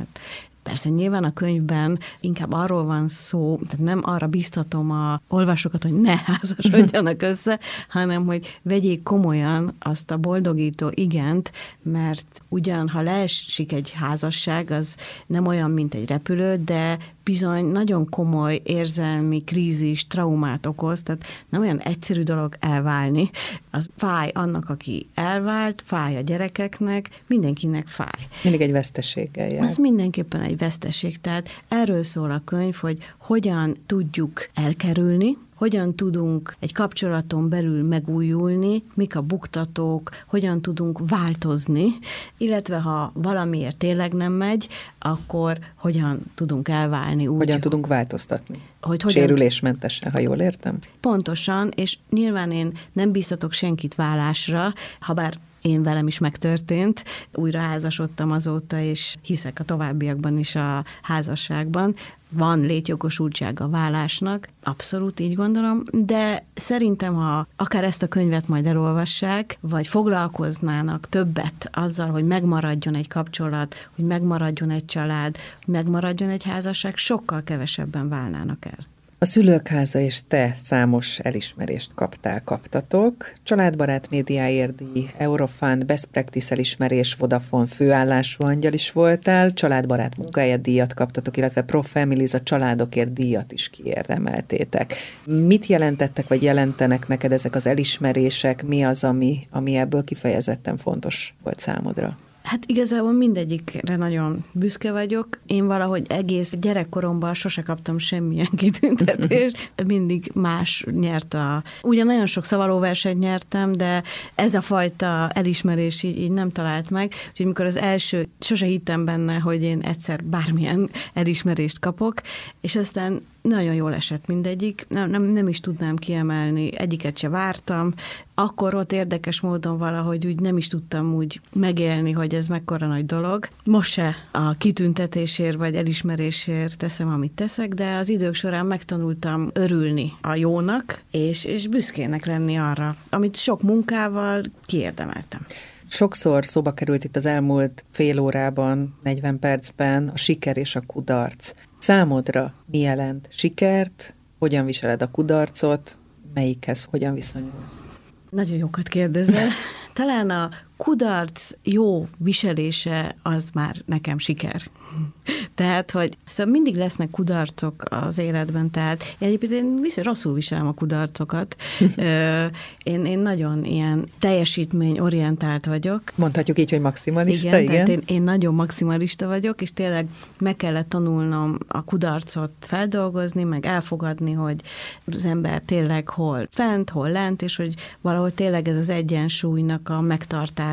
Persze nyilván a könyvben inkább arról van szó, tehát nem arra biztatom a olvasókat, hogy ne házasodjanak össze, hanem hogy vegyék komolyan azt a boldogító igent, mert ugyan, ha leesik egy házasság, az nem olyan, mint egy repülő, de bizony nagyon komoly érzelmi krízis, traumát okoz, tehát nem olyan egyszerű dolog elválni. Az fáj annak, aki elvált, fáj a gyerekeknek, mindenkinek fáj. Mindig egy veszteséggel jár. Az mindenképpen egy veszteség, tehát erről szól a könyv, hogy hogyan tudjuk elkerülni, hogyan tudunk egy kapcsolaton belül megújulni, mik a buktatók, hogyan tudunk változni, illetve ha valamiért tényleg nem megy, akkor hogyan tudunk elválni úgy. Hogyan tudunk változtatni. Hogy hogyan... Sérülésmentesen, ha jól értem. Pontosan, és nyilván én nem biztatok senkit vállásra, ha bár én velem is megtörtént. Újra házasodtam azóta, és hiszek a továbbiakban is a házasságban. Van létjogosultsága a vállásnak, abszolút így gondolom, de szerintem, ha akár ezt a könyvet majd elolvassák, vagy foglalkoznának többet azzal, hogy megmaradjon egy kapcsolat, hogy megmaradjon egy család, hogy megmaradjon egy házasság, sokkal kevesebben válnának el. A szülők háza és te számos elismerést kaptál, kaptatok. Családbarát médiáért díj, Eurofund, Best Practice elismerés, Vodafone főállású angyal is voltál, családbarát munkáját díjat kaptatok, illetve Pro Families a családokért díjat is kiérdemeltétek. Mit jelentettek, vagy jelentenek neked ezek az elismerések? Mi az, ami, ami ebből kifejezetten fontos volt számodra? Hát igazából mindegyikre nagyon büszke vagyok. Én valahogy egész gyerekkoromban sose kaptam semmilyen kitüntetést. Mindig más nyert a... Ugyan nagyon sok szavalóversenyt nyertem, de ez a fajta elismerés így, így nem talált meg. Úgyhogy mikor az első, sose hittem benne, hogy én egyszer bármilyen elismerést kapok, és aztán nagyon jól esett mindegyik, nem, nem, nem is tudnám kiemelni, egyiket se vártam, akkor ott érdekes módon valahogy úgy nem is tudtam úgy megélni, hogy ez mekkora nagy dolog. Most se a kitüntetésért vagy elismerésért teszem, amit teszek, de az idők során megtanultam örülni a jónak, és, és büszkének lenni arra, amit sok munkával kiérdemeltem. Sokszor szóba került itt az elmúlt fél órában, 40 percben a siker és a kudarc. Számodra mi jelent sikert, hogyan viseled a kudarcot, melyikhez hogyan viszonyulsz? Nagyon jókat kérdezel. Talán a kudarc jó viselése az már nekem siker. Tehát, hogy szóval mindig lesznek kudarcok az életben, tehát egyébként én viszont rosszul viselem a kudarcokat. én, én nagyon ilyen teljesítményorientált vagyok. Mondhatjuk így, hogy maximalista, igen? igen? Én, én nagyon maximalista vagyok, és tényleg meg kellett tanulnom a kudarcot feldolgozni, meg elfogadni, hogy az ember tényleg hol fent, hol lent, és hogy valahol tényleg ez az egyensúlynak a megtartása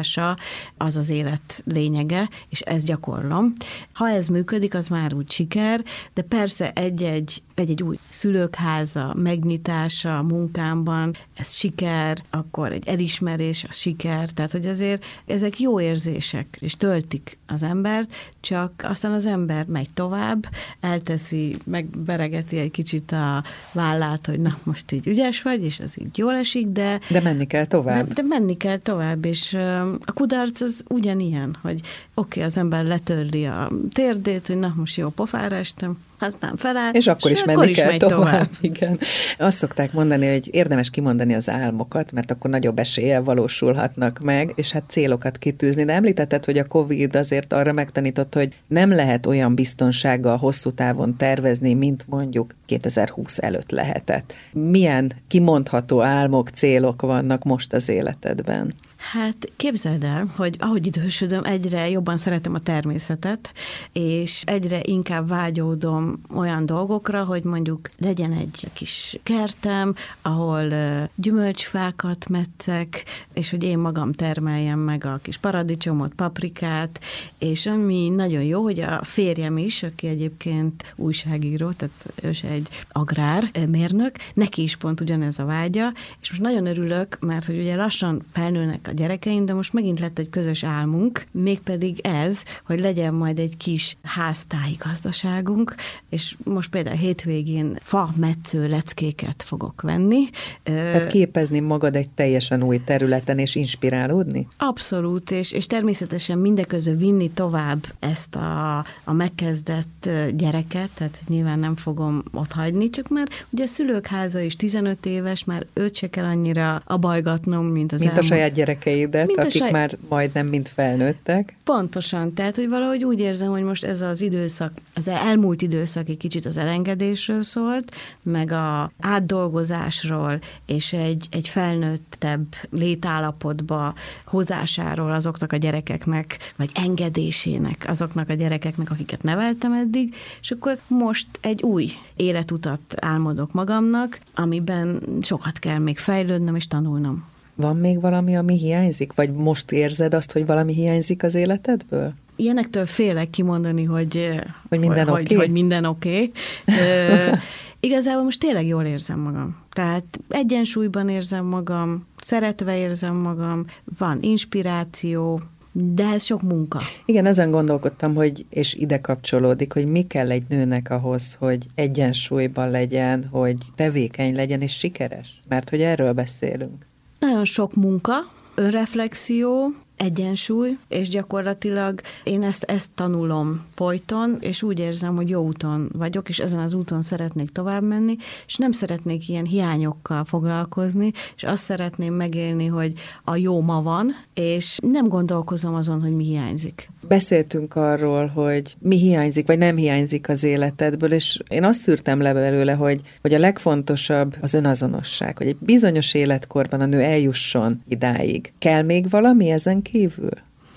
az az élet lényege, és ezt gyakorlom. Ha ez működik, az már úgy siker, de persze egy-egy, egy-egy új szülőkháza megnyitása a munkámban, ez siker, akkor egy elismerés, az siker, tehát hogy azért ezek jó érzések, és töltik az embert, csak aztán az ember megy tovább, elteszi, megberegeti egy kicsit a vállát, hogy na, most így ügyes vagy, és az így jól esik, de... De menni kell tovább. De, de menni kell tovább, és a kudarc az ugyanilyen, hogy oké, okay, az ember letörli a térdét, hogy na, most jó pofára estem, aztán feláll, és akkor és is menni is kell tovább. tovább. Igen. Azt szokták mondani, hogy érdemes kimondani az álmokat, mert akkor nagyobb eséllyel valósulhatnak meg, és hát célokat kitűzni. De említetted, hogy a COVID azért arra megtanított, hogy nem lehet olyan biztonsággal hosszú távon tervezni, mint mondjuk 2020 előtt lehetett. Milyen kimondható álmok, célok vannak most az életedben? Hát képzeld el, hogy ahogy idősödöm, egyre jobban szeretem a természetet, és egyre inkább vágyódom olyan dolgokra, hogy mondjuk legyen egy kis kertem, ahol gyümölcsfákat metszek, és hogy én magam termeljem meg a kis paradicsomot, paprikát, és ami nagyon jó, hogy a férjem is, aki egyébként újságíró, tehát ő is egy agrármérnök, neki is pont ugyanez a vágya, és most nagyon örülök, mert hogy ugye lassan felnőnek a gyerekeim, de most megint lett egy közös álmunk, mégpedig ez, hogy legyen majd egy kis háztáji gazdaságunk, és most például hétvégén fa metsző leckéket fogok venni. Tehát képezni magad egy teljesen új területen, és inspirálódni? Abszolút, és, és természetesen mindeközben vinni tovább ezt a, a megkezdett gyereket, tehát nyilván nem fogom ott hagyni, csak már ugye a szülők háza is 15 éves, már őt se kell annyira abajgatnom, mint az Mint elmúlt. a saját gyereke gyerekeidet, Mint akik saj... már majdnem mind felnőttek. Pontosan, tehát hogy valahogy úgy érzem, hogy most ez az időszak, az elmúlt időszak egy kicsit az elengedésről szólt, meg a átdolgozásról, és egy, egy felnőttebb létállapotba hozásáról azoknak a gyerekeknek, vagy engedésének azoknak a gyerekeknek, akiket neveltem eddig, és akkor most egy új életutat álmodok magamnak, amiben sokat kell még fejlődnöm és tanulnom. Van még valami, ami hiányzik? Vagy most érzed azt, hogy valami hiányzik az életedből? Ilyenektől félek kimondani, hogy, hogy minden oké. Okay. Hogy, minden oké. Okay. igazából most tényleg jól érzem magam. Tehát egyensúlyban érzem magam, szeretve érzem magam, van inspiráció, de ez sok munka. Igen, ezen gondolkodtam, hogy, és ide kapcsolódik, hogy mi kell egy nőnek ahhoz, hogy egyensúlyban legyen, hogy tevékeny legyen és sikeres. Mert hogy erről beszélünk. Nagyon sok munka, önreflexió, egyensúly, és gyakorlatilag én ezt, ezt tanulom folyton, és úgy érzem, hogy jó úton vagyok, és ezen az úton szeretnék tovább menni, és nem szeretnék ilyen hiányokkal foglalkozni, és azt szeretném megélni, hogy a jó ma van, és nem gondolkozom azon, hogy mi hiányzik. Beszéltünk arról, hogy mi hiányzik, vagy nem hiányzik az életedből, és én azt szűrtem le belőle, hogy, hogy a legfontosabb az önazonosság, hogy egy bizonyos életkorban a nő eljusson idáig. Kell még valami ezen kívül?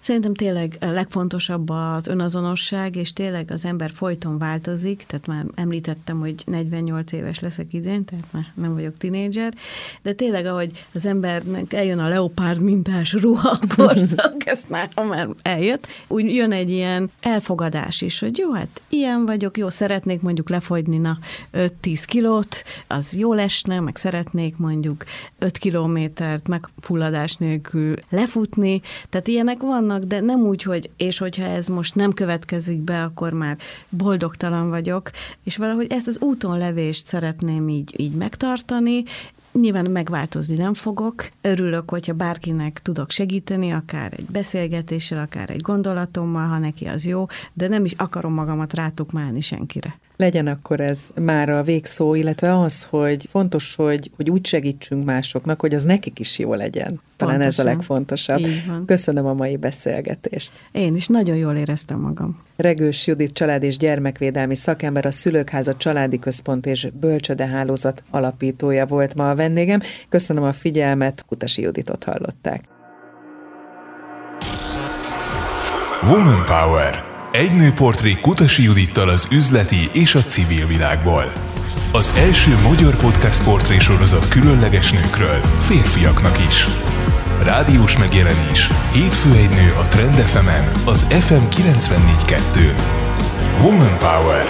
Szerintem tényleg a legfontosabb az önazonosság, és tényleg az ember folyton változik, tehát már említettem, hogy 48 éves leszek idén, tehát már nem vagyok tinédzser, de tényleg, ahogy az embernek eljön a leopárd mintás ruha korszak, ezt már, már eljött, úgy jön egy ilyen elfogadás is, hogy jó, hát ilyen vagyok, jó, szeretnék mondjuk lefogyni na 5-10 kilót, az jó esne, meg szeretnék mondjuk 5 kilométert megfulladás nélkül lefutni, tehát ilyenek vannak, de nem úgy, hogy és hogyha ez most nem következik be, akkor már boldogtalan vagyok, és valahogy ezt az úton levést szeretném így, így megtartani, Nyilván megváltozni nem fogok. Örülök, hogyha bárkinek tudok segíteni, akár egy beszélgetéssel, akár egy gondolatommal, ha neki az jó, de nem is akarom magamat rátukmálni senkire legyen akkor ez már a végszó, illetve az, hogy fontos, hogy, hogy úgy segítsünk másoknak, hogy az nekik is jó legyen. Talán Pontosan. ez a legfontosabb. Köszönöm a mai beszélgetést. Én is nagyon jól éreztem magam. Regős Judit család és gyermekvédelmi szakember, a Szülőkháza Családi Központ és Bölcsödehálózat alapítója volt ma a vendégem. Köszönöm a figyelmet, Kutasi Juditot hallották. Woman Power egy nőportré Kutasi Judittal az üzleti és a civil világból. Az első magyar podcast portré sorozat különleges nőkről, férfiaknak is. Rádiós megjelenés. Hétfő egy nő a Trend fm az FM 94.2. Woman Power.